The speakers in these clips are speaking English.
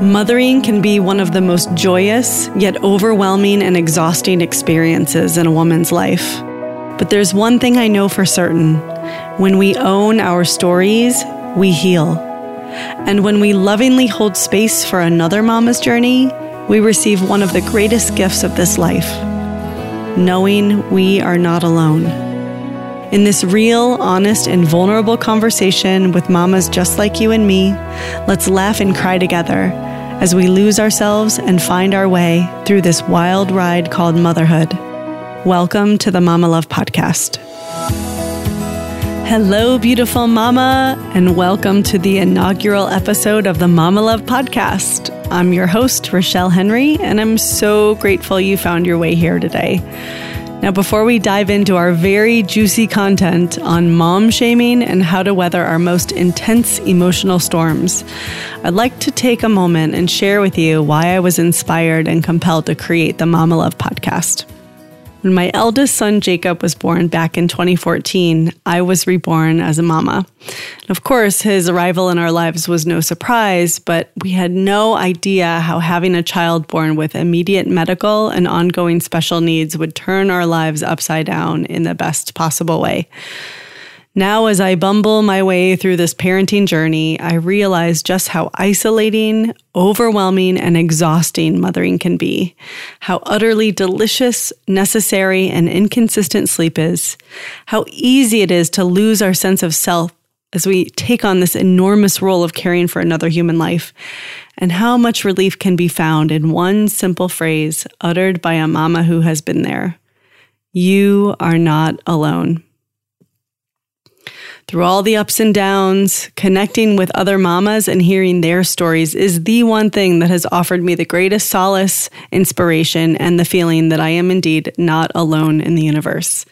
Mothering can be one of the most joyous, yet overwhelming and exhausting experiences in a woman's life. But there's one thing I know for certain when we own our stories, we heal. And when we lovingly hold space for another mama's journey, we receive one of the greatest gifts of this life knowing we are not alone. In this real, honest, and vulnerable conversation with mamas just like you and me, let's laugh and cry together as we lose ourselves and find our way through this wild ride called motherhood. Welcome to the Mama Love Podcast. Hello, beautiful mama, and welcome to the inaugural episode of the Mama Love Podcast. I'm your host, Rochelle Henry, and I'm so grateful you found your way here today. Now, before we dive into our very juicy content on mom shaming and how to weather our most intense emotional storms, I'd like to take a moment and share with you why I was inspired and compelled to create the Mama Love podcast. When my eldest son Jacob was born back in 2014, I was reborn as a mama. Of course, his arrival in our lives was no surprise, but we had no idea how having a child born with immediate medical and ongoing special needs would turn our lives upside down in the best possible way. Now, as I bumble my way through this parenting journey, I realize just how isolating, overwhelming, and exhausting mothering can be. How utterly delicious, necessary, and inconsistent sleep is. How easy it is to lose our sense of self as we take on this enormous role of caring for another human life. And how much relief can be found in one simple phrase uttered by a mama who has been there You are not alone through all the ups and downs, connecting with other mamas and hearing their stories is the one thing that has offered me the greatest solace, inspiration, and the feeling that I am indeed not alone in the universe.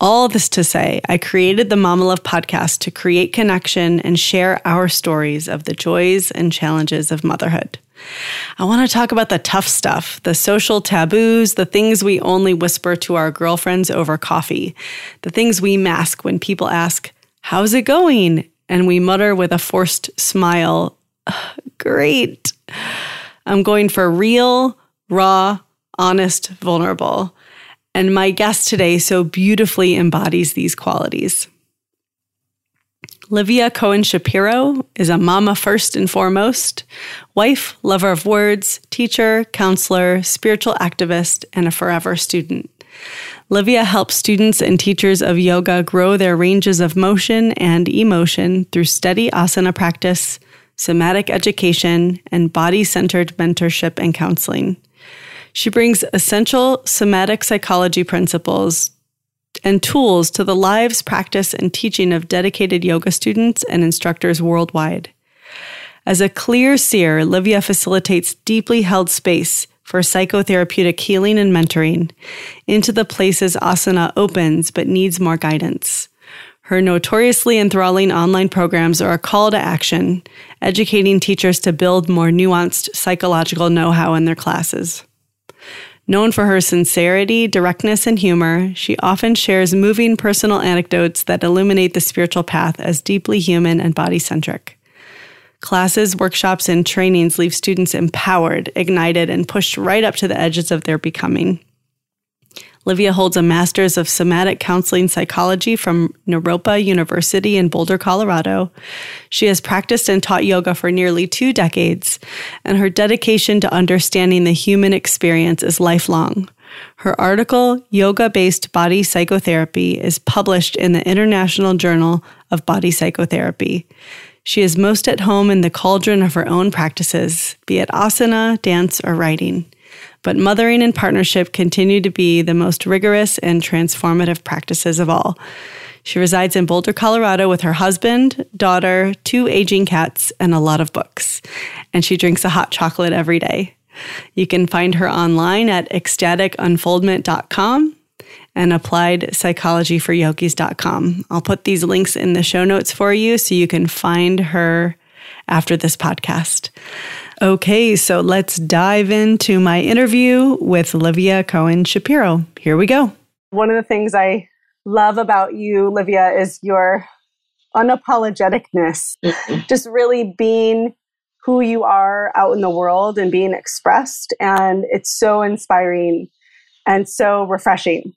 All this to say, I created the Mama Love podcast to create connection and share our stories of the joys and challenges of motherhood. I want to talk about the tough stuff, the social taboos, the things we only whisper to our girlfriends over coffee, the things we mask when people ask, How's it going? And we mutter with a forced smile, Great. I'm going for real, raw, honest, vulnerable. And my guest today so beautifully embodies these qualities. Livia Cohen Shapiro is a mama first and foremost, wife, lover of words, teacher, counselor, spiritual activist, and a forever student. Livia helps students and teachers of yoga grow their ranges of motion and emotion through steady asana practice, somatic education, and body centered mentorship and counseling. She brings essential somatic psychology principles and tools to the lives, practice, and teaching of dedicated yoga students and instructors worldwide. As a clear seer, Livia facilitates deeply held space for psychotherapeutic healing and mentoring into the places asana opens but needs more guidance. Her notoriously enthralling online programs are a call to action, educating teachers to build more nuanced psychological know how in their classes. Known for her sincerity, directness, and humor, she often shares moving personal anecdotes that illuminate the spiritual path as deeply human and body centric. Classes, workshops, and trainings leave students empowered, ignited, and pushed right up to the edges of their becoming. Livia holds a master's of somatic counseling psychology from Naropa University in Boulder, Colorado. She has practiced and taught yoga for nearly two decades, and her dedication to understanding the human experience is lifelong. Her article, Yoga Based Body Psychotherapy, is published in the International Journal of Body Psychotherapy. She is most at home in the cauldron of her own practices, be it asana, dance, or writing. But mothering and partnership continue to be the most rigorous and transformative practices of all. She resides in Boulder, Colorado with her husband, daughter, two aging cats, and a lot of books. And she drinks a hot chocolate every day. You can find her online at ecstaticunfoldment.com and appliedpsychologyforyogis.com. I'll put these links in the show notes for you so you can find her after this podcast. Okay, so let's dive into my interview with Livia Cohen Shapiro. Here we go. One of the things I love about you, Livia, is your unapologeticness. Just really being who you are out in the world and being expressed. And it's so inspiring and so refreshing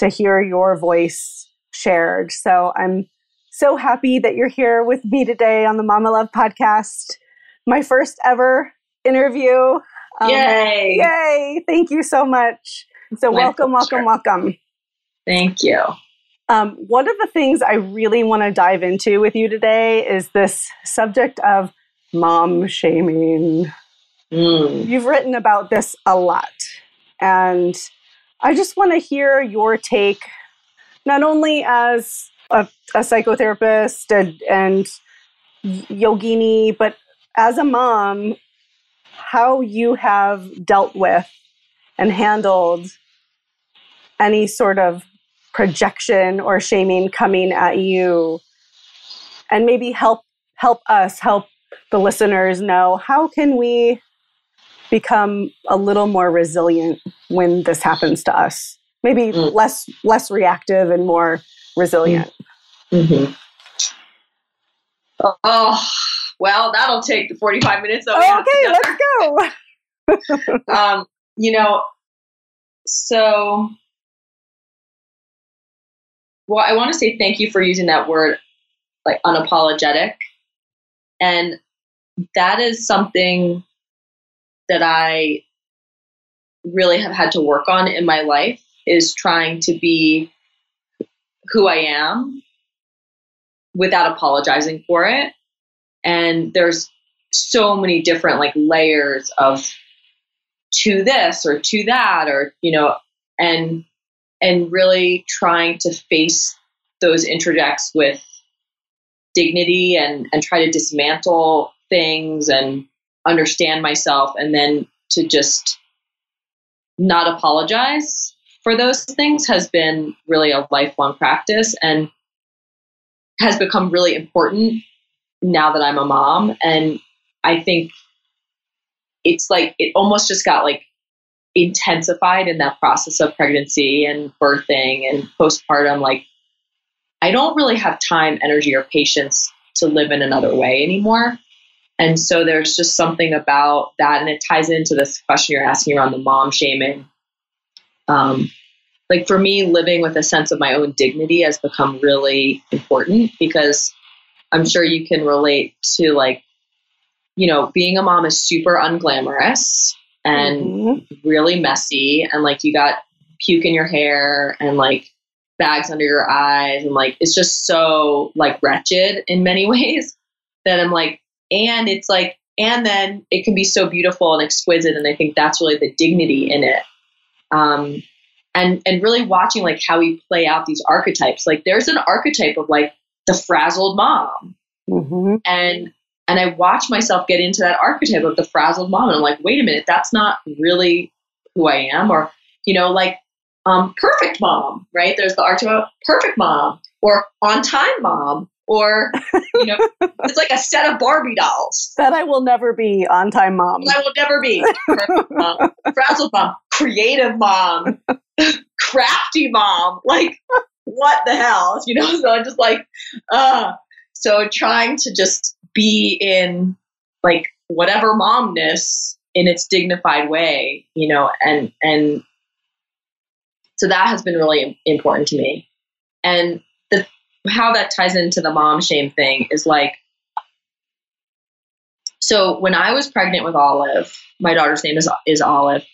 to hear your voice shared. So I'm so happy that you're here with me today on the Mama Love podcast. My first ever interview. Um, yay! Yay! Thank you so much. So, My welcome, pleasure. welcome, welcome. Thank you. Um, one of the things I really want to dive into with you today is this subject of mom shaming. Mm. You've written about this a lot. And I just want to hear your take, not only as a, a psychotherapist and, and yogini, but as a mom, how you have dealt with and handled any sort of projection or shaming coming at you. And maybe help help us help the listeners know how can we become a little more resilient when this happens to us. Maybe mm. less less reactive and more resilient. Mm-hmm. oh well that'll take the 45 minutes oh, okay let's go. Um, you know so well i want to say thank you for using that word like unapologetic. And that is something that I really have had to work on in my life is trying to be who I am without apologizing for it. And there's so many different like layers of to this or to that or you know and and really trying to face those introjects with dignity and and try to dismantle things and understand myself and then to just not apologize for those things has been really a lifelong practice and has become really important now that I'm a mom. And I think it's like it almost just got like intensified in that process of pregnancy and birthing and postpartum. Like, I don't really have time, energy, or patience to live in another way anymore. And so there's just something about that. And it ties into this question you're asking around the mom shaming. Um, like for me, living with a sense of my own dignity has become really important because I'm sure you can relate to like, you know, being a mom is super unglamorous and mm-hmm. really messy. And like you got puke in your hair and like bags under your eyes. And like it's just so like wretched in many ways that I'm like, and it's like and then it can be so beautiful and exquisite and i think that's really the dignity in it. Um, and and really watching like how we play out these archetypes. Like there's an archetype of like the frazzled mom. Mm-hmm. and and i watch myself get into that archetype of the frazzled mom and i'm like wait a minute that's not really who i am or you know like um, perfect mom right? There's the archetype of perfect mom or on time mom or you know, it's like a set of Barbie dolls. That I will never be on time mom. I will never be mom, frazzled mom, creative mom, crafty mom. Like what the hell, you know? So I'm just like, uh. So trying to just be in like whatever momness in its dignified way, you know, and and so that has been really important to me. And how that ties into the mom shame thing is like so when I was pregnant with Olive, my daughter's name is is Olive,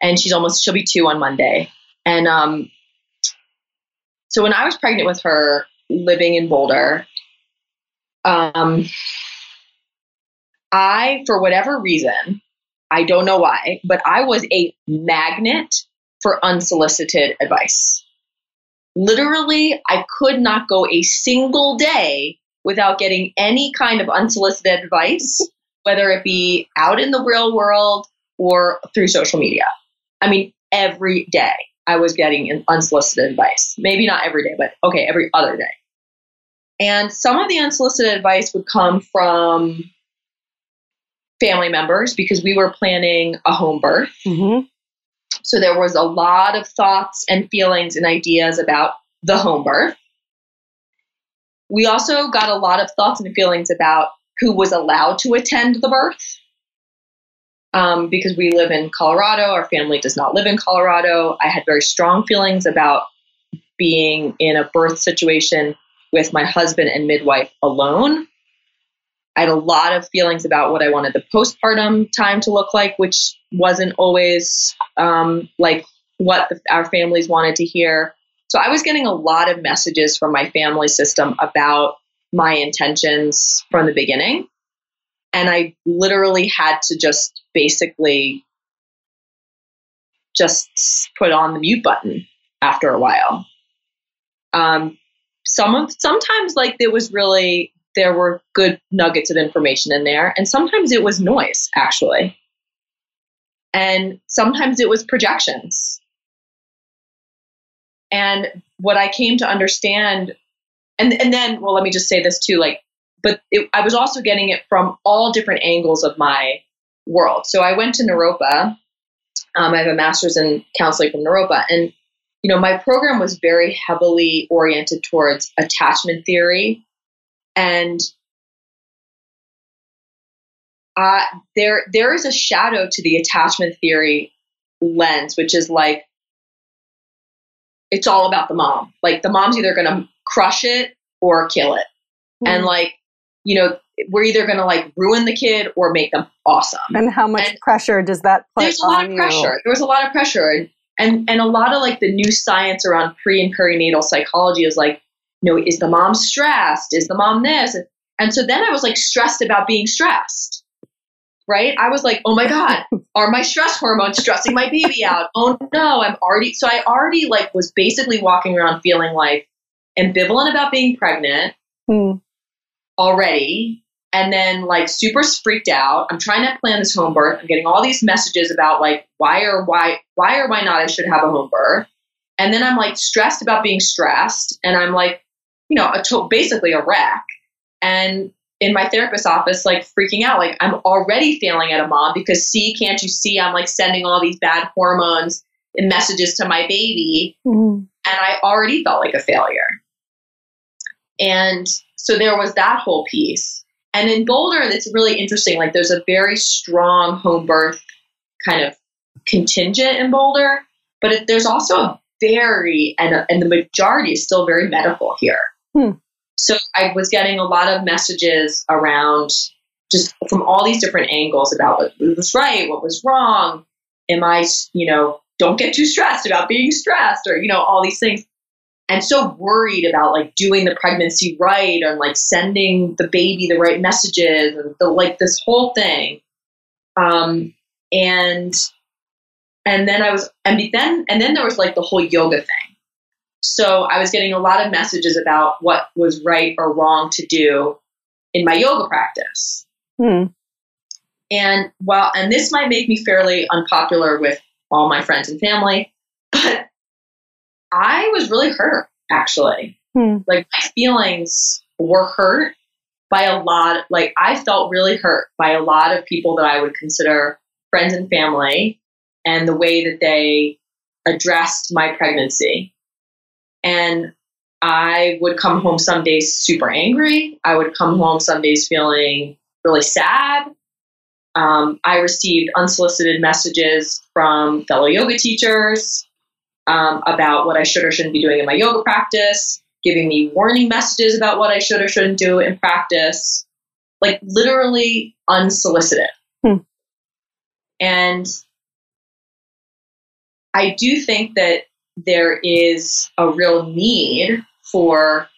and she's almost she'll be two on Monday. And um, so when I was pregnant with her, living in Boulder, um, I for whatever reason, I don't know why, but I was a magnet for unsolicited advice literally, I could not go a single day without getting any kind of unsolicited advice, whether it be out in the real world or through social media. I mean, every day I was getting unsolicited advice. Maybe not every day, but okay, every other day. And some of the unsolicited advice would come from family members because we were planning a home birth. Mm-hmm. So there was a lot of thoughts and feelings and ideas about the home birth. We also got a lot of thoughts and feelings about who was allowed to attend the birth. Um, because we live in Colorado, our family does not live in Colorado. I had very strong feelings about being in a birth situation with my husband and midwife alone. I had a lot of feelings about what I wanted the postpartum time to look like, which wasn't always um, like what the, our families wanted to hear. So I was getting a lot of messages from my family system about my intentions from the beginning. And I literally had to just basically just put on the mute button after a while. Um, some of sometimes like there was really there were good nuggets of information in there, and sometimes it was noise actually, and sometimes it was projections. And what I came to understand, and and then well, let me just say this too, like, but it, I was also getting it from all different angles of my world. So I went to Naropa. Um, I have a master's in counseling from Naropa, and you know, my program was very heavily oriented towards attachment theory. And uh, there, there is a shadow to the attachment theory lens, which is like, it's all about the mom. Like the mom's either going to crush it or kill it. Mm. And like, you know, we're either going to like ruin the kid or make them awesome. And how much and pressure does that put There's a lot of pressure. You? There was a lot of pressure. And and and a lot of like the new science around pre and perinatal psychology is like you know is the mom stressed is the mom this and, and so then i was like stressed about being stressed right i was like oh my god are my stress hormones stressing my baby out oh no i'm already so i already like was basically walking around feeling like ambivalent about being pregnant hmm. already and then like super freaked out. I'm trying to plan this home birth. I'm getting all these messages about like why or why why or why not I should have a home birth. And then I'm like stressed about being stressed, and I'm like, you know, a to- basically a wreck. And in my therapist's office, like freaking out, like I'm already failing at a mom because see, can't you see? I'm like sending all these bad hormones and messages to my baby, mm-hmm. and I already felt like a failure. And so there was that whole piece. And in Boulder, it's really interesting. Like there's a very strong home birth kind of contingent in Boulder, but it, there's also a very, and, and the majority is still very medical here. Hmm. So I was getting a lot of messages around just from all these different angles about what was right, what was wrong. Am I, you know, don't get too stressed about being stressed or, you know, all these things and so worried about like doing the pregnancy right and like sending the baby the right messages and the like this whole thing um and and then i was and then and then there was like the whole yoga thing so i was getting a lot of messages about what was right or wrong to do in my yoga practice hmm. and while and this might make me fairly unpopular with all my friends and family but I was really hurt, actually. Hmm. Like, my feelings were hurt by a lot. Like, I felt really hurt by a lot of people that I would consider friends and family and the way that they addressed my pregnancy. And I would come home some days super angry. I would come home some days feeling really sad. Um, I received unsolicited messages from fellow yoga teachers um, about what I should or shouldn't be doing in my yoga practice, giving me warning messages about what I should or shouldn't do in practice, like literally unsolicited. Hmm. And I do think that there is a real need for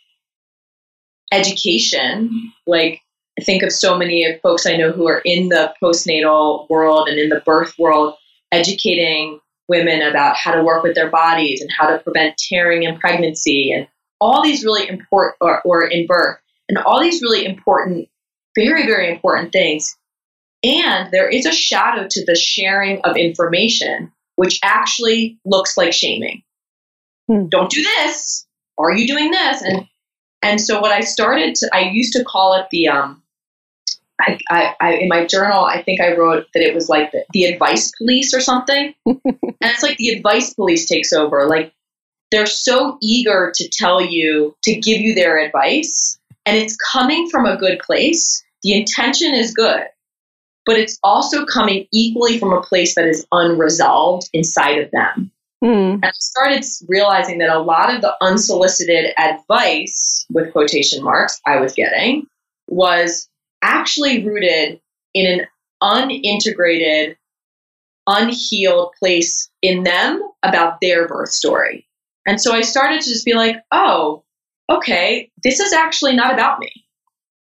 education. Like, I think of so many of folks I know who are in the postnatal world and in the birth world, educating women about how to work with their bodies and how to prevent tearing in pregnancy and all these really important or, or in birth and all these really important very very important things and there is a shadow to the sharing of information which actually looks like shaming hmm. don't do this are you doing this and and so what i started to i used to call it the um I, I, I, in my journal, I think I wrote that it was like the, the advice police or something. and it's like the advice police takes over. Like they're so eager to tell you, to give you their advice, and it's coming from a good place. the intention is good, but it's also coming equally from a place that is unresolved inside of them. Mm. And I started realizing that a lot of the unsolicited advice, with quotation marks, I was getting was actually rooted in an unintegrated, unhealed place in them about their birth story. And so I started to just be like, oh, okay, this is actually not about me.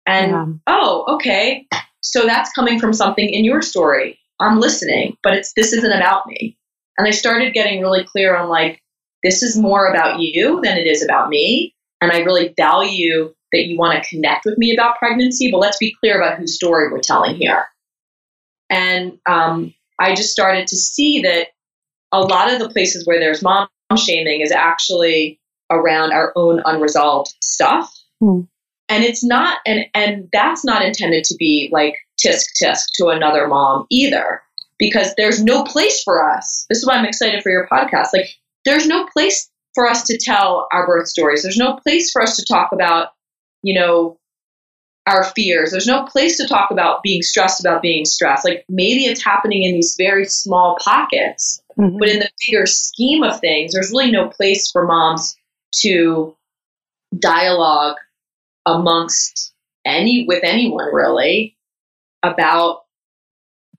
And yeah. oh, okay, so that's coming from something in your story. I'm listening, but it's this isn't about me. And I started getting really clear on like, this is more about you than it is about me. And I really value that you want to connect with me about pregnancy, but let's be clear about whose story we're telling here. And um, I just started to see that a lot of the places where there's mom shaming is actually around our own unresolved stuff. Mm. And it's not, and, and that's not intended to be like tisk tisk to another mom either, because there's no place for us. This is why I'm excited for your podcast. Like, there's no place for us to tell our birth stories. There's no place for us to talk about, you know, our fears. There's no place to talk about being stressed about being stressed. Like maybe it's happening in these very small pockets, mm-hmm. but in the bigger scheme of things, there's really no place for moms to dialogue amongst any with anyone really about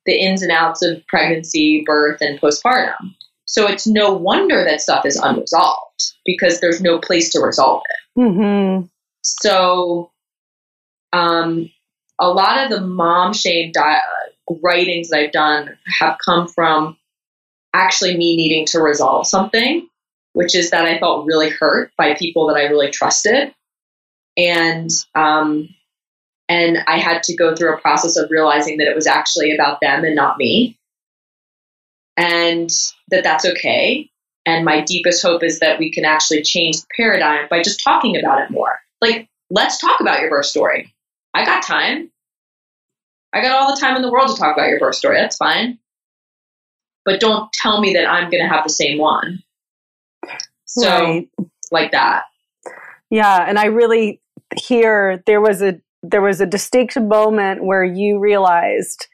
the ins and outs of pregnancy, birth, and postpartum. So it's no wonder that stuff is unresolved because there's no place to resolve it. Mm-hmm. So um, a lot of the mom shame di- writings that I've done have come from actually me needing to resolve something, which is that I felt really hurt by people that I really trusted, and um, and I had to go through a process of realizing that it was actually about them and not me, and that that's okay. And my deepest hope is that we can actually change the paradigm by just talking about it more. Like, let's talk about your birth story. I got time. I got all the time in the world to talk about your birth story. That's fine. But don't tell me that I'm going to have the same one. So, right. like that. Yeah, and I really hear there was a there was a distinct moment where you realized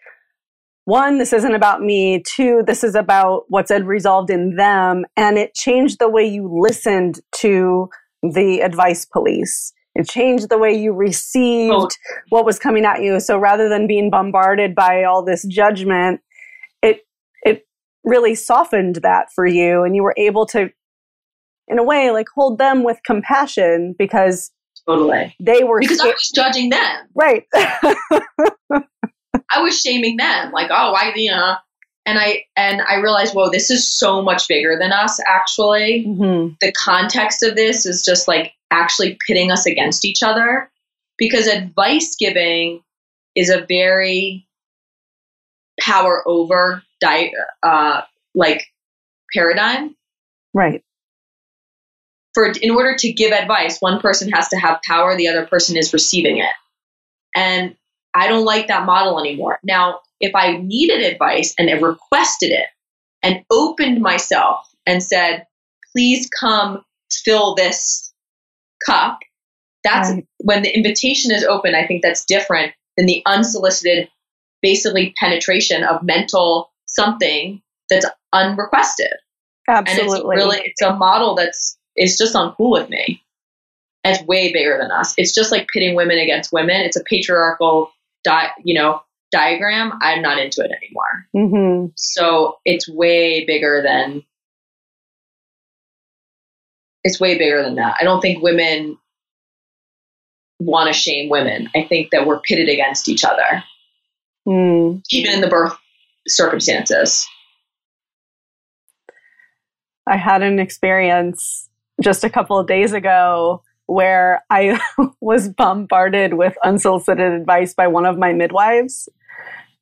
one, this isn't about me. Two, this is about what's resolved in them. And it changed the way you listened to the advice police. It changed the way you received oh. what was coming at you. So rather than being bombarded by all this judgment, it it really softened that for you and you were able to in a way like hold them with compassion because totally they were because I was judging them. Right. I was shaming them like, "Oh, I you know, and I and I realized, whoa, this is so much bigger than us. Actually, mm-hmm. the context of this is just like actually pitting us against each other because advice giving is a very power over di- uh, like paradigm right for in order to give advice one person has to have power the other person is receiving it and i don't like that model anymore now if i needed advice and I requested it and opened myself and said please come fill this cup, that's right. when the invitation is open. I think that's different than the unsolicited, basically penetration of mental something that's unrequested. Absolutely. And it's really, it's a model that's, it's just uncool with me. it's way bigger than us. It's just like pitting women against women. It's a patriarchal, di- you know, diagram. I'm not into it anymore. Mm-hmm. So it's way bigger than it's way bigger than that. I don't think women want to shame women. I think that we're pitted against each other, mm. even in the birth circumstances. I had an experience just a couple of days ago where I was bombarded with unsolicited advice by one of my midwives.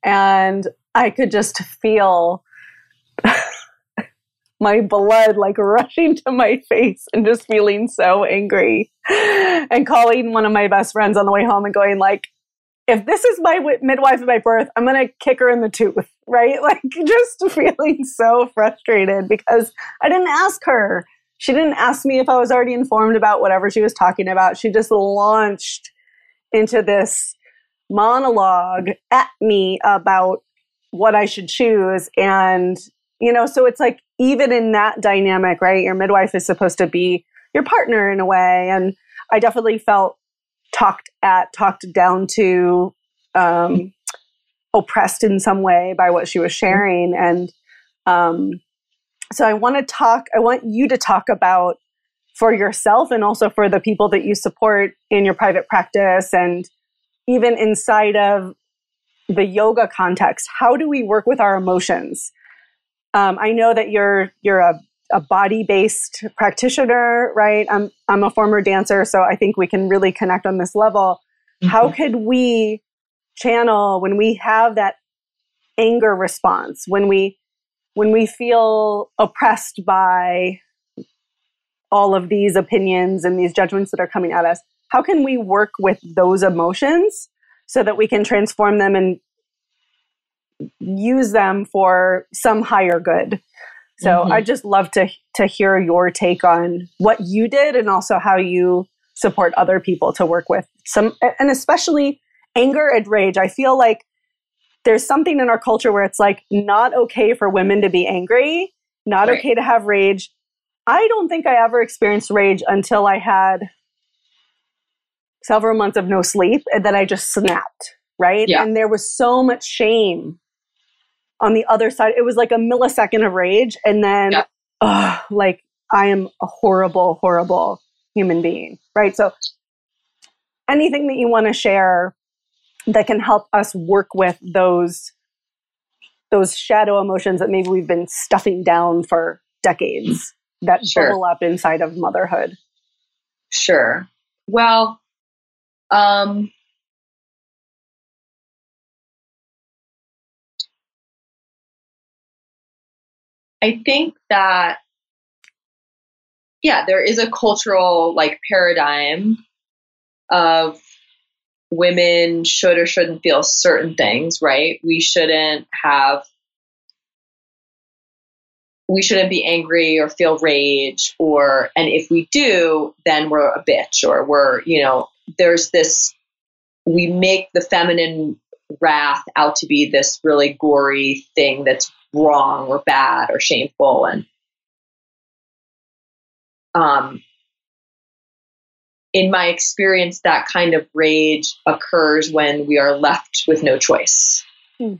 And I could just feel my blood like rushing to my face and just feeling so angry and calling one of my best friends on the way home and going like if this is my midwife at my birth i'm gonna kick her in the tooth right like just feeling so frustrated because i didn't ask her she didn't ask me if i was already informed about whatever she was talking about she just launched into this monologue at me about what I should choose. And, you know, so it's like, even in that dynamic, right? Your midwife is supposed to be your partner in a way. And I definitely felt talked at, talked down to, um, oppressed in some way by what she was sharing. And um, so I want to talk, I want you to talk about for yourself and also for the people that you support in your private practice and even inside of the yoga context how do we work with our emotions? Um, i know that you're you're a, a body-based practitioner right? I'm i'm a former dancer so i think we can really connect on this level. Mm-hmm. how could we channel when we have that anger response when we when we feel oppressed by all of these opinions and these judgments that are coming at us how can we work with those emotions so that we can transform them and use them for some higher good so mm-hmm. i just love to to hear your take on what you did and also how you support other people to work with some and especially anger and rage i feel like there's something in our culture where it's like not okay for women to be angry not right. okay to have rage i don't think i ever experienced rage until i had several months of no sleep and then I just snapped, right? Yeah. And there was so much shame on the other side. It was like a millisecond of rage and then yeah. oh, like I am a horrible, horrible human being, right? So anything that you want to share that can help us work with those those shadow emotions that maybe we've been stuffing down for decades that sure. bubble up inside of motherhood. Sure. Well, um, I think that yeah, there is a cultural like paradigm of women should or shouldn't feel certain things, right? We shouldn't have we shouldn't be angry or feel rage or and if we do, then we're a bitch or we're, you know, there's this we make the feminine wrath out to be this really gory thing that's wrong or bad or shameful and um in my experience that kind of rage occurs when we are left with no choice mm.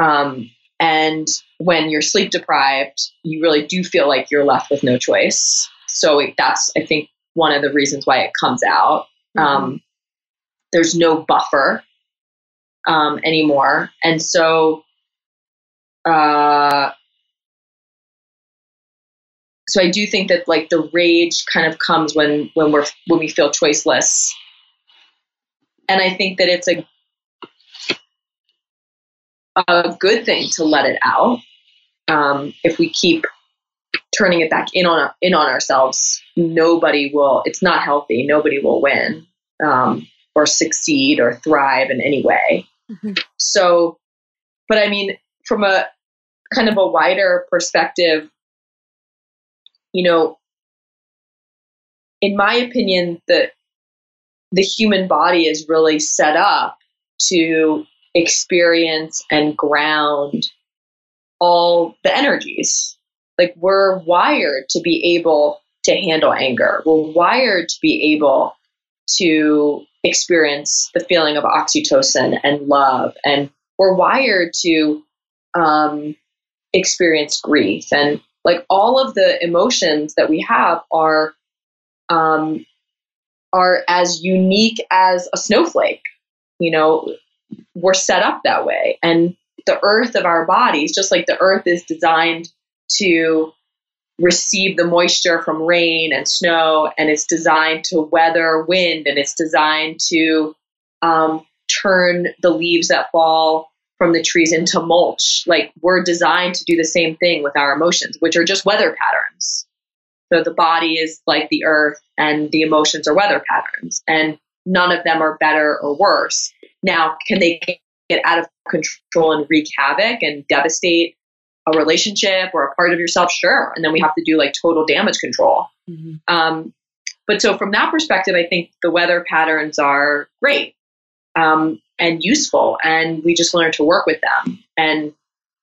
um and when you're sleep deprived you really do feel like you're left with no choice so it, that's i think one of the reasons why it comes out. Mm-hmm. Um, there's no buffer um, anymore, and so uh, so I do think that like the rage kind of comes when when we're when we feel choiceless, and I think that it's a a good thing to let it out um, if we keep turning it back in on in on ourselves, nobody will. It's not healthy. Nobody will win um, or succeed or thrive in any way. Mm-hmm. So, but I mean, from a kind of a wider perspective, you know, in my opinion, the the human body is really set up to experience and ground all the energies like we're wired to be able to handle anger. We're wired to be able to experience the feeling of oxytocin and love. And we're wired to um, experience grief. And like all of the emotions that we have are um, are as unique as a snowflake. You know, we're set up that way. And the earth of our bodies, just like the earth is designed to receive the moisture from rain and snow, and it's designed to weather wind, and it's designed to um, turn the leaves that fall from the trees into mulch. Like we're designed to do the same thing with our emotions, which are just weather patterns. So the body is like the earth, and the emotions are weather patterns, and none of them are better or worse. Now, can they get out of control and wreak havoc and devastate a relationship or a part of yourself, sure. And then we have to do like total damage control. Mm-hmm. Um, but so from that perspective, I think the weather patterns are great. um, and useful. And we just learn to work with them. And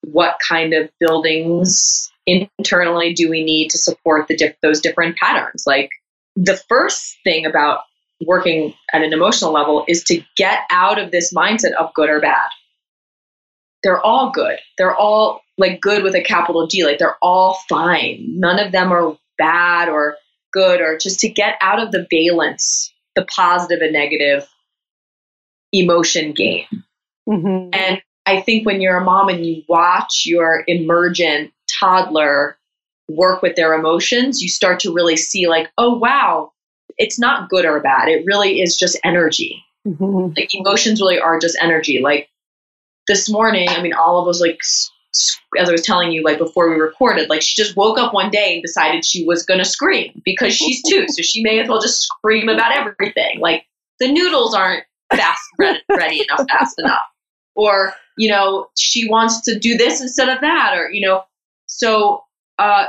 what kind of buildings internally do we need to support the diff- those different patterns? Like the first thing about working at an emotional level is to get out of this mindset of good or bad. They're all good. They're all like good with a capital G. Like they're all fine. None of them are bad or good, or just to get out of the valence, the positive and negative emotion game. Mm-hmm. And I think when you're a mom and you watch your emergent toddler work with their emotions, you start to really see, like, oh, wow, it's not good or bad. It really is just energy. Mm-hmm. Like, emotions really are just energy. Like, this morning, I mean, all of us, like, as I was telling you, like before we recorded, like she just woke up one day and decided she was going to scream because she's two. so she may as well just scream about everything. Like the noodles aren't fast ready enough, fast enough. Or, you know, she wants to do this instead of that. Or, you know, so uh,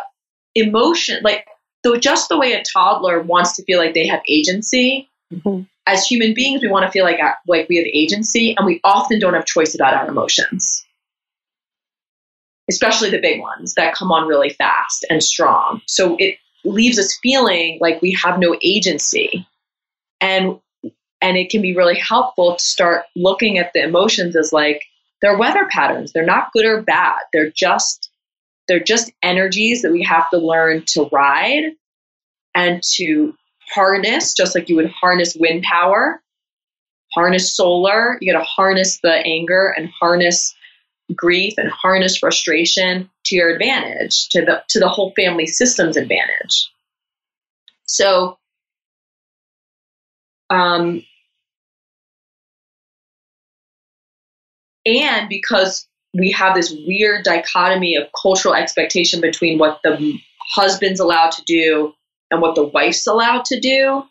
emotion, like though just the way a toddler wants to feel like they have agency, mm-hmm. as human beings, we want to feel like, uh, like we have agency and we often don't have choice about our emotions especially the big ones that come on really fast and strong. So it leaves us feeling like we have no agency. And and it can be really helpful to start looking at the emotions as like they're weather patterns. They're not good or bad. They're just they're just energies that we have to learn to ride and to harness, just like you would harness wind power, harness solar. You got to harness the anger and harness grief and harness frustration to your advantage, to the to the whole family system's advantage. So um, and because we have this weird dichotomy of cultural expectation between what the husband's allowed to do and what the wife's allowed to do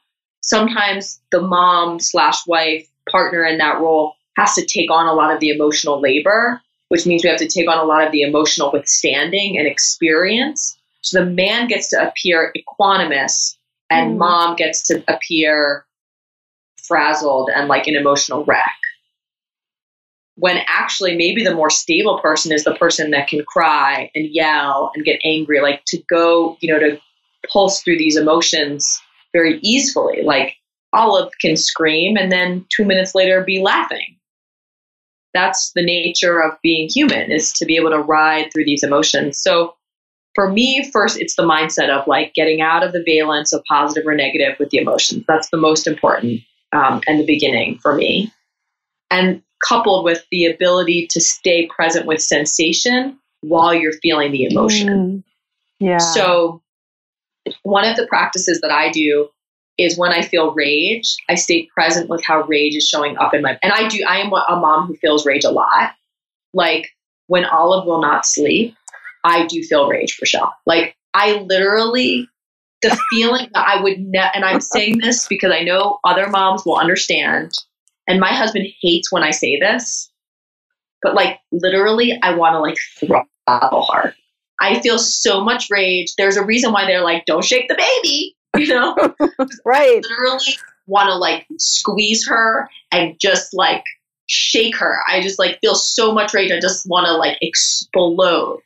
sometimes the mom slash wife partner in that role has to take on a lot of the emotional labor which means we have to take on a lot of the emotional withstanding and experience. So the man gets to appear equanimous, and mm. mom gets to appear frazzled and like an emotional wreck. When actually, maybe the more stable person is the person that can cry and yell and get angry, like to go, you know, to pulse through these emotions very easily. Like Olive can scream and then two minutes later be laughing that's the nature of being human is to be able to ride through these emotions. So for me, first, it's the mindset of like getting out of the valence of positive or negative with the emotions. That's the most important um, and the beginning for me. And coupled with the ability to stay present with sensation while you're feeling the emotion. Mm, yeah. So one of the practices that I do is when I feel rage, I stay present with how rage is showing up in my. And I do. I am a mom who feels rage a lot. Like when Olive will not sleep, I do feel rage for sure. Like I literally, the feeling that I would ne- and I'm saying this because I know other moms will understand. And my husband hates when I say this, but like literally, I want to like throttle her. I feel so much rage. There's a reason why they're like, "Don't shake the baby." you know? right. literally want to like squeeze her and just like shake her. I just like feel so much rage. I just want to like explode.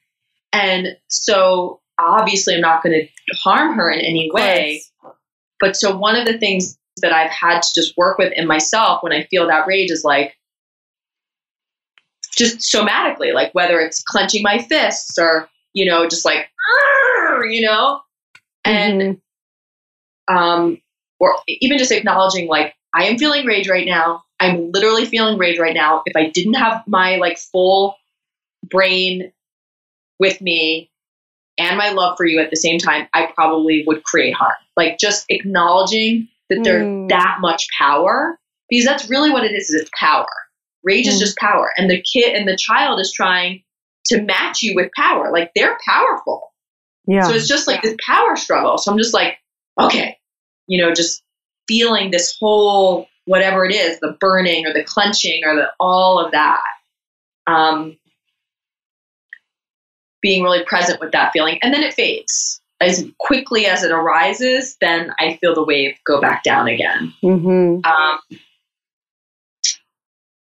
And so obviously I'm not going to harm her in any way. But so one of the things that I've had to just work with in myself when I feel that rage is like just somatically, like whether it's clenching my fists or, you know, just like, you know, and mm-hmm um, or even just acknowledging like I am feeling rage right now. I'm literally feeling rage right now. If I didn't have my like full brain with me and my love for you at the same time, I probably would create harm. Like just acknowledging that mm. there's that much power because that's really what it is, is it's power. Rage mm. is just power. And the kid and the child is trying to match you with power. Like they're powerful. Yeah. So it's just like this power struggle. So I'm just like, okay, you know, just feeling this whole whatever it is, the burning or the clenching or the all of that. Um, being really present with that feeling, and then it fades as quickly as it arises. Then I feel the wave go back down again. Mm-hmm. Um,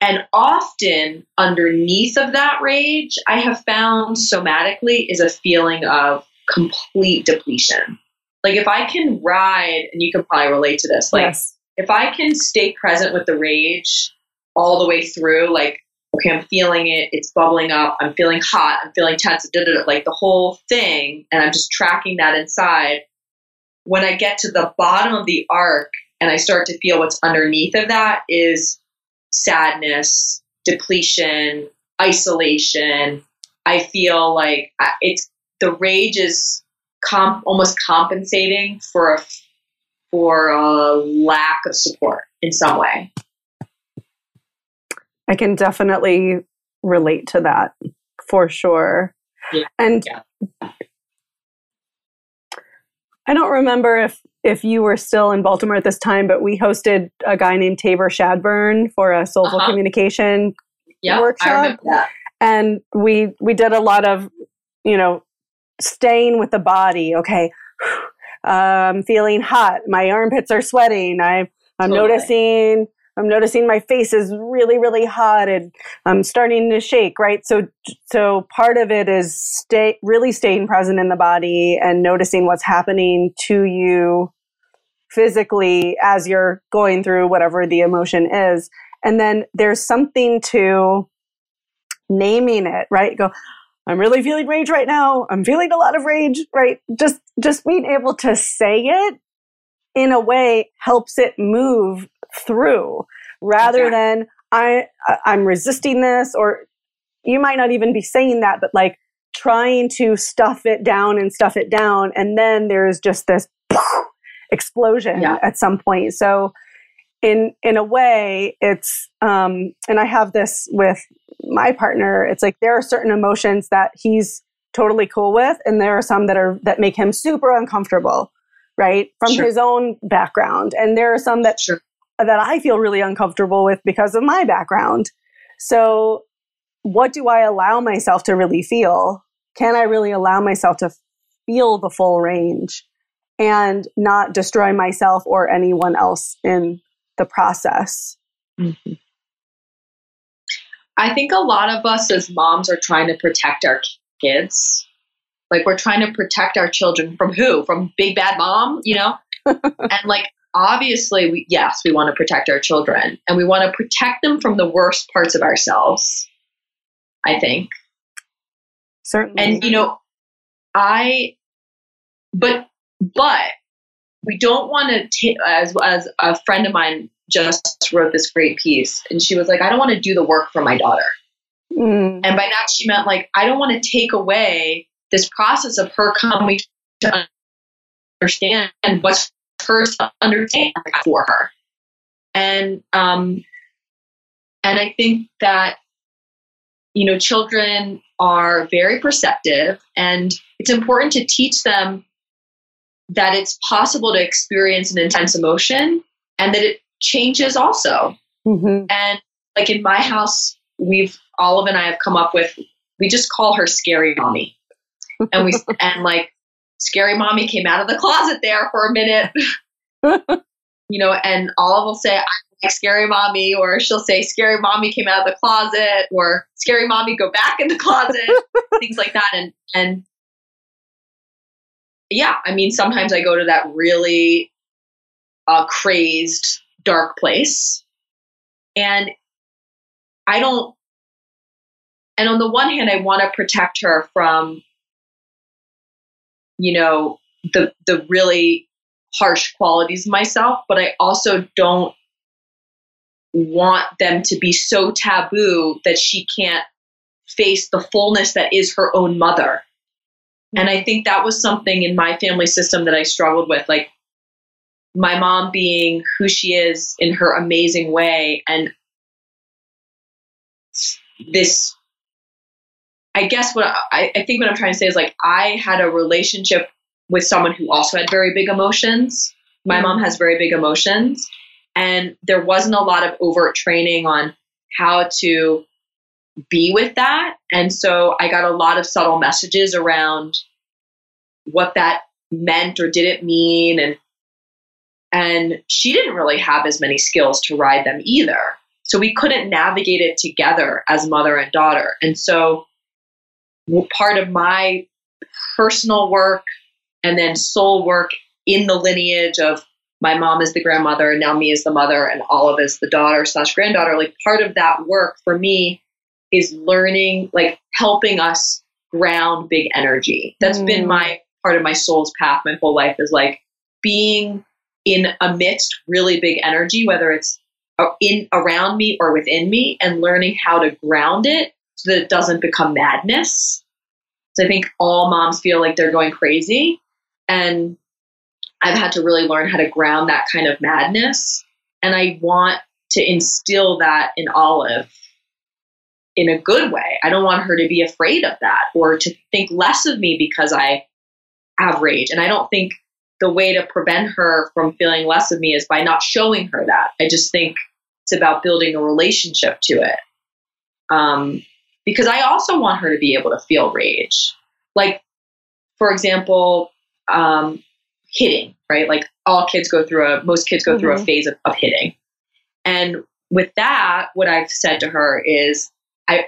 And often underneath of that rage, I have found somatically is a feeling of complete depletion. Like if I can ride, and you can probably relate to this, like yes. if I can stay present with the rage all the way through, like, okay, I'm feeling it, it's bubbling up, I'm feeling hot, I'm feeling tense, like the whole thing, and I'm just tracking that inside. When I get to the bottom of the arc and I start to feel what's underneath of that is sadness, depletion, isolation. I feel like it's the rage is comp, almost compensating for a for a lack of support in some way. I can definitely relate to that for sure. Yeah. And Yeah. I don't remember if if you were still in Baltimore at this time, but we hosted a guy named Tabor Shadburn for a soulful Uh-huh. communication Yeah, Workshop? and we we did a lot of you know staying with the body okay i'm feeling hot my armpits are sweating i i'm Totally. noticing i'm noticing my face is really really hot and i'm starting to shake right so so part of it is stay really staying present in the body and noticing what's happening to you physically as you're going through whatever the emotion is and then there's something to naming it, right? Go, I'm really feeling rage right now. I'm feeling a lot of rage, right? Just just being able to say it in a way helps it move through rather than I I- I'm resisting this or you might not even be saying that but like trying to stuff it down and stuff it down and then there's just this explosion Yeah. at some point. So in in a way it's um and I have this with my partner it's like there are certain emotions that he's totally cool with and there are some that are that make him super uncomfortable right from Sure. his own background and there are some that Sure. That I feel really uncomfortable with because of my background so what do I allow myself to really feel can I really allow myself to feel the full range and not destroy myself or anyone else in the process Mhm. I think a lot of us as moms are trying to protect our kids. Like we're trying to protect our children from who? From big bad mom, you know? and like obviously we yes, we want to protect our children and we want to protect them from the worst parts of ourselves. I think. certainly And you know, I but but we don't want to take as as a friend of mine just wrote this great piece and she was like I don't want to do the work for my daughter. Mm, And by that, she meant like, I don't want to take away this process of her coming to understand what's hers to understand for her. And, um, and I think that, you know, children are very perceptive and it's important to teach them that it's possible to experience an intense emotion and that it changes also. mhm. And like in my house, we've Olive and I have come up with we just call her scary mommy. And we and like scary mommy came out of the closet there for a minute. you know, and Olive will say, I'm like scary mommy, or she'll say scary mommy came out of the closet, or scary mommy go back in the closet, things like that. And and yeah, I mean sometimes I go to that really uh, crazed, dark place. And I don't, and on the one hand, I want to protect her from, you know, the, the really harsh qualities of myself, but I also don't want them to be so taboo that she can't face the fullness that is her own mother. Hmm. And I think that was something in my family system that I struggled with. Like, my mom being who she is in her amazing way and this i guess what I, I think what i'm trying to say is like i had a relationship with someone who also had very big emotions my mom has very big emotions and there wasn't a lot of overt training on how to be with that and so i got a lot of subtle messages around what that meant or didn't mean and and she didn't really have as many skills to ride them either. So we couldn't navigate it together as mother and daughter. And so part of my personal work and then soul work in the lineage of my mom is the grandmother and now me is the mother and Olive is the daughter slash granddaughter. Like part of that work for me is learning, like helping us ground big energy. That's mm. been my part of my soul's path my whole life is like being in amidst really big energy, whether it's in around me or within me, and learning how to ground it so that it doesn't become madness. So I think all moms feel like they're going crazy, and I've had to really learn how to ground that kind of madness. And I want to instill that in Olive in a good way. I don't want her to be afraid of that or to think less of me because I have rage. And I don't think the way to prevent her from feeling less of me is by not showing her that. I just think it's about building a relationship to it. Um, because I also want her to be able to feel rage. Like, for example, um, hitting, right? Like all kids go through a, most kids go mm-hmm. through a mm-hmm. phase of, of hitting. And with that, what I've said to her is, I,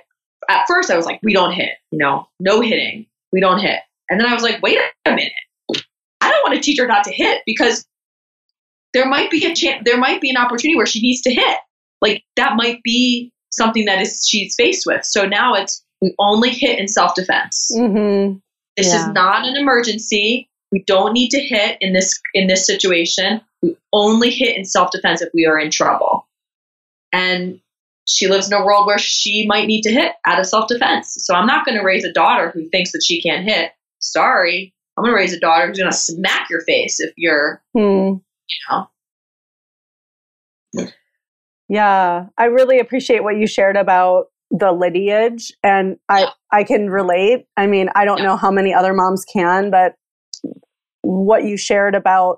at first I was like, we don't hit, you know, no hitting, we don't hit. And then I was like, wait a minute. I don't want to teach her not to hit because there might be a chance, there might be an opportunity where she needs to hit. Like that might be something that is she's faced with. So now it's we only hit in self defense. Mm-hmm. This yeah. is not an emergency. We don't need to hit in this in this situation. We only hit in self defense if we are in trouble. And she lives in a world where she might need to hit out of self defense. So I'm not going to raise a daughter who thinks that she can't hit. Sorry, I'm going to raise a daughter who's going to smack your face if you're, hmm. you know. Yeah, I really appreciate what you shared about the lineage, and I yeah. I can relate. I mean, I don't yeah. know how many other moms can, but what you shared about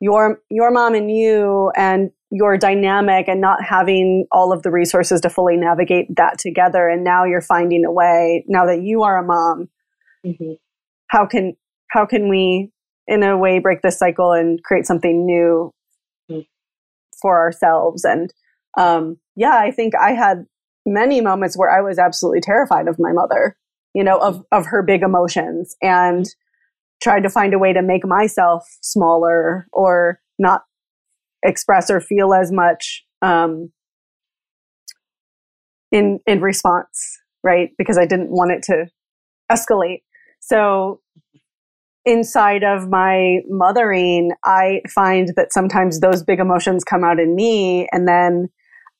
your your mom and you and your dynamic and not having all of the resources to fully navigate that together and now you're finding a way now that you are a mom mm-hmm. how can how can we in a way break this cycle and create something new. For ourselves and um, yeah i think i had many moments where i was absolutely terrified of my mother you know of of her big emotions and tried to find a way to make myself smaller or not express or feel as much um, in in response, right? Because I didn't want it to escalate. So inside of my mothering, I find that sometimes those big emotions come out in me, and then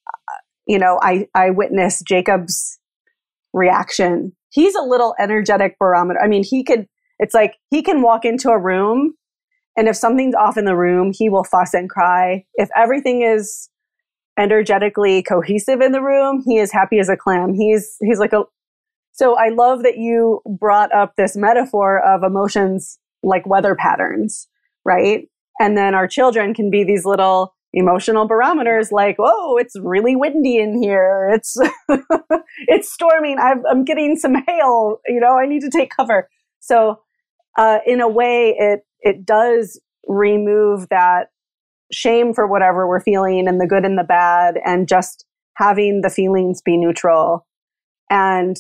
uh, you know, I I witness Jacob's reaction. He's a little energetic barometer. I mean, he could it's like he can walk into a room and if something's off in the room, he will fuss and cry. If everything is energetically cohesive in the room, he is happy as a clam. He's he's like a so I love that you brought up this metaphor of emotions like weather patterns, right? And then our children can be these little emotional barometers like, "Whoa, it's really windy in here. It's it's storming. i am getting some hail. You know, I need to take cover." So uh, in a way, it it does remove that shame for whatever we're feeling and the good and the bad, and just having the feelings be neutral. And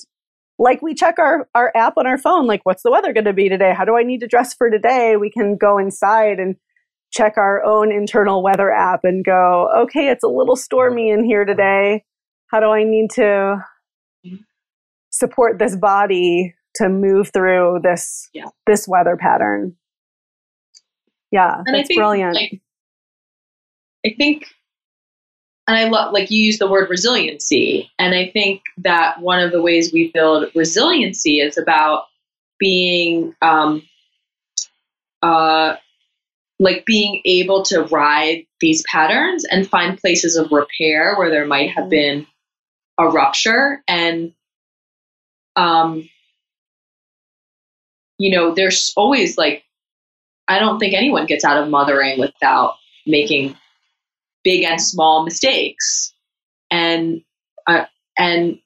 like we check our, our app on our phone, like what's the weather going to be today? How do I need to dress for today? We can go inside and check our own internal weather app and go, okay, it's a little stormy in here today. How do I need to support this body to move through this yeah. this weather pattern. Yeah, and that's I think, brilliant. Like, I think, and I love like you use the word resiliency, and I think that one of the ways we build resiliency is about being, um, uh, like being able to ride these patterns and find places of repair where there might have mm-hmm. been a rupture and um, you know, there's always like, I don't think anyone gets out of mothering without making big and small mistakes. And, uh, and,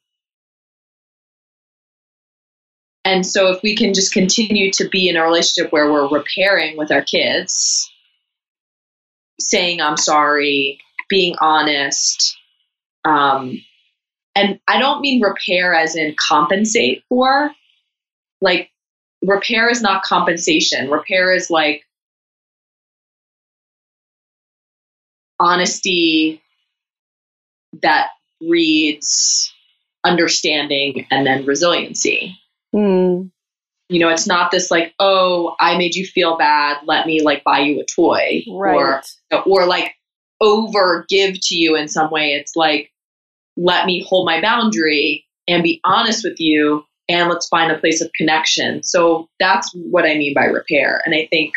and so if we can just continue to be in a relationship where we're repairing with our kids, saying I'm sorry, being honest, um, and I don't mean repair as in compensate for, like repair is not compensation. Repair is like honesty that breeds understanding and then resiliency. Mm. You know, it's not this like, oh, I made you feel bad. Let me like buy you a toy, Right. or or like over give to you in some way. It's like, let me hold my boundary and be honest with you, and let's find a place of connection. So that's what I mean by repair, and I think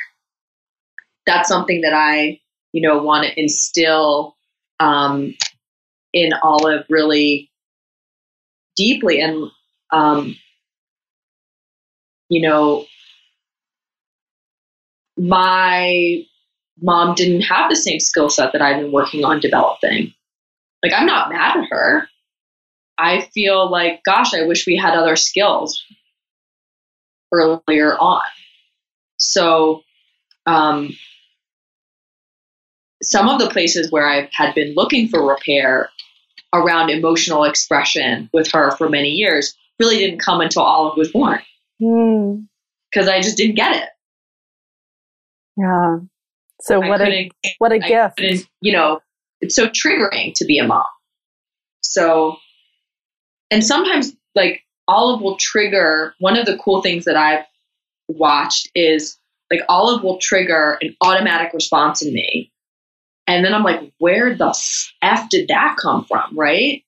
that's something that I, you know, want to instill um, in Olive really deeply and um, you know my mom didn't have the same skill set that i've been working on developing. Like i'm not mad at her. I feel like gosh i wish we had other skills earlier on. So um, some of the places where i had been looking for repair around emotional expression with her for many years really didn't come until Olive was born Mm. because I just didn't get it. Yeah. So I what a what a I gift. you know, it's so triggering to be a mom. So, and sometimes like Olive will trigger one of the cool things that I've watched is like Olive will trigger an automatic response in me. And then I'm like, where the F did that come from? Right.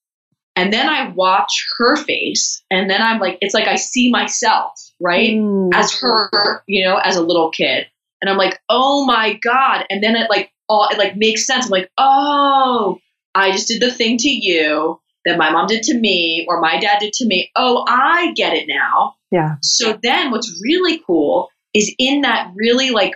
And then I watch her face and then I'm like, it's like I see myself, right? Mm. as her, you know, as a little kid. And I'm like, oh my God. And then it like all it like makes sense. I'm like, oh, I just did the thing to you that my mom did to me or my dad did to me. Oh, I get it now. yeah. So then what's really cool is in that really like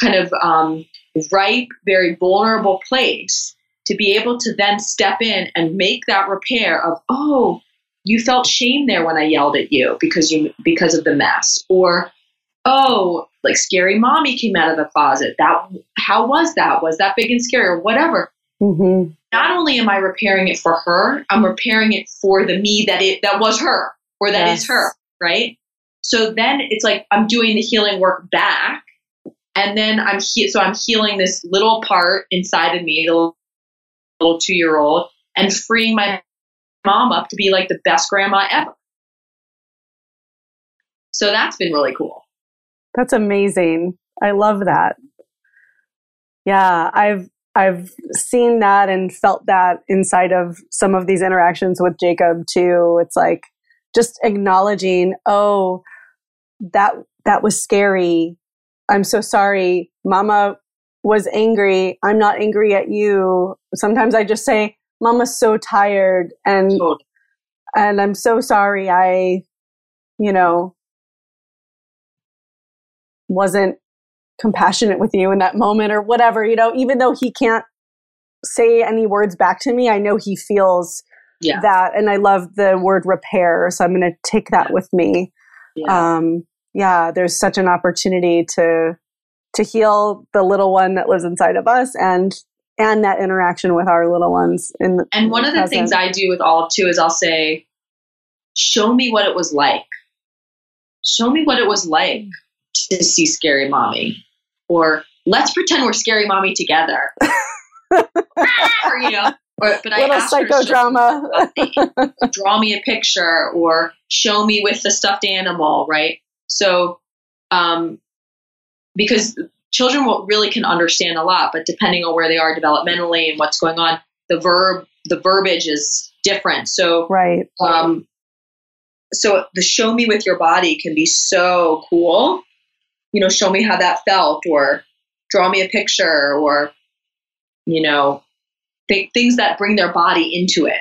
kind of um, ripe, very vulnerable place to be able to then step in and make that repair of, oh, you felt shame there when I yelled at you because you because of the mess. Or, oh, like scary mommy came out of the closet. That how was that? Was that big and scary or whatever? hmm Not only am I repairing it for her, I'm repairing it for the me that it that was her or that is Yes. her, right? So then it's like I'm doing the healing work back, and then I'm he- so I'm healing this little part inside of me, the little, little two year old, and freeing my mom up to be like the best grandma ever. So that's been really cool. That's amazing. I love that. Yeah, I've I've seen that and felt that inside of some of these interactions with Jacob too. It's like just acknowledging, oh, that that was scary. I'm so sorry. Mama was angry. I'm not angry at you. Sometimes I just say, Mama's so tired and Totally. and I'm so sorry I, you know, wasn't compassionate with you in that moment or whatever, you know, even though he can't say any words back to me, I know he feels Yeah. that. And I love the word repair. So I'm going to take that with me. Yeah. Um, yeah, there's such an opportunity to, to heal the little one that lives inside of us and, and that interaction with our little ones in the, And one of the things I do with Olive too is I'll say, show me what it was like. Show me what it was like to see Scary Mommy. Or let's pretend we're Scary Mommy together. or, you know, or, but I little asked her to show psychodrama. me, draw me a picture or show me with the stuffed animal, right? So, um, because children will, really can understand a lot, but depending on where they are developmentally and what's going on, the verb, the verbiage is different. So, right. um, so the show me with your body can be so cool. You know, show me how that felt, or draw me a picture, or you know, th- things that bring their body into it.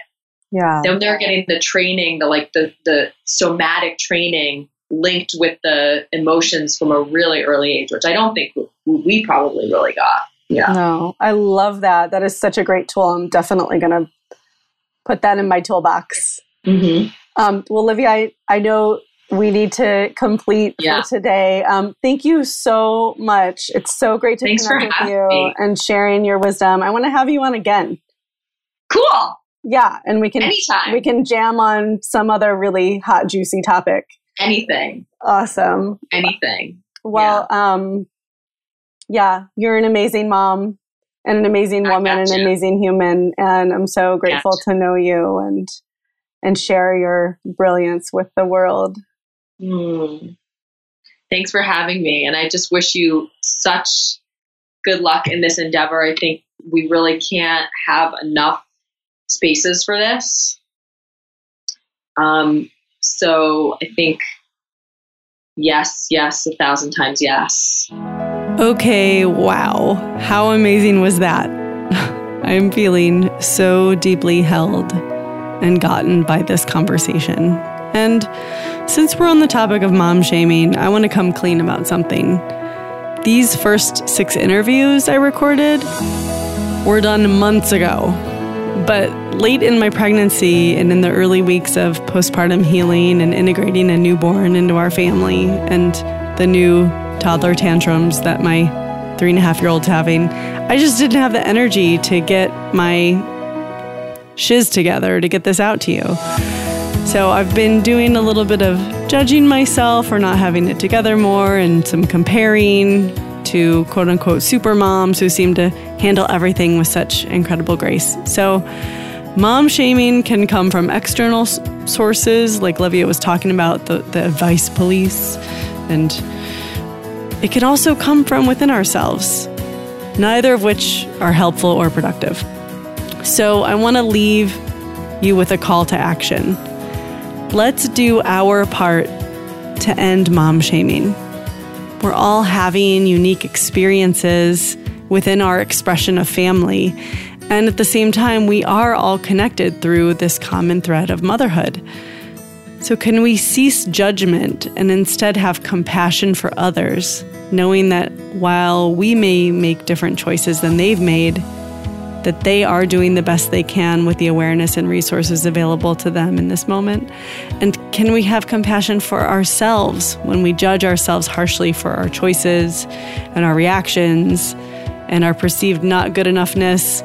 Yeah. Then they're getting the training, the like the the somatic training linked with the emotions from a really early age, which I don't think we, probably really got. Yeah. No, I love that. That is such a great tool. I'm definitely going to put that in my toolbox. Mm-hmm. Um, well, Livia, I, I know we need to complete Yeah. for today. Um, thank you so much. It's so great to Thanks connect with you me. and sharing your wisdom. I want to have you on again. Cool. Yeah, and we can Anytime. we can jam on some other really hot juicy topic. Anything. Awesome. Anything. Well, um yeah, you're an amazing mom and an amazing woman and an amazing human and I'm so grateful to know you and and share your brilliance with the world. Hmm. Thanks for having me. And I just wish you such good luck in this endeavor. I think we really can't have enough spaces for this. Um, so I think yes, yes, a thousand times yes. Okay, wow. How amazing was that? I am feeling so deeply held and gotten by this conversation. And since we're on the topic of mom shaming, I want to come clean about something. These first six interviews I recorded were done months ago. But late in my pregnancy and in the early weeks of postpartum healing and integrating a newborn into our family and the new toddler tantrums that my three and a half year old's having, I just didn't have the energy to get my shiz together to get this out to you. So I've been doing a little bit of judging myself for not having it together more and some comparing to quote unquote super moms who seem to handle everything with such incredible grace. So mom shaming can come from external sources, like Livia was talking about the, the advice police, and it can also come from within ourselves, neither of which are helpful or productive. So I want to leave you with a call to action. Let's do our part to end mom shaming. We're all having unique experiences within our expression of family. And at the same time, we are all connected through this common thread of motherhood. So, can we cease judgment and instead have compassion for others, knowing that while we may make different choices than they've made, that they are doing the best they can with the awareness and resources available to them in this moment? And can we have compassion for ourselves when we judge ourselves harshly for our choices and our reactions and our perceived not good enoughness,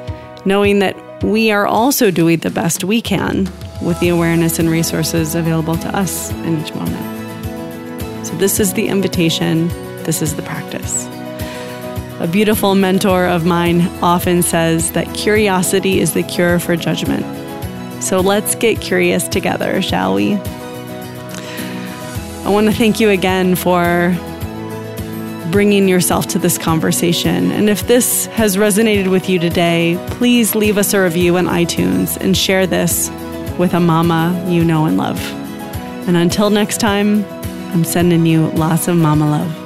knowing that we are also doing the best we can with the awareness and resources available to us in each moment? So, this is the invitation, this is the practice. A beautiful mentor of mine often says that curiosity is the cure for judgment. So let's get curious together, shall we? I want to thank you again for bringing yourself to this conversation. And if this has resonated with you today, please leave us a review on iTunes and share this with a mama you know and love. And until next time, I'm sending you lots of mama love.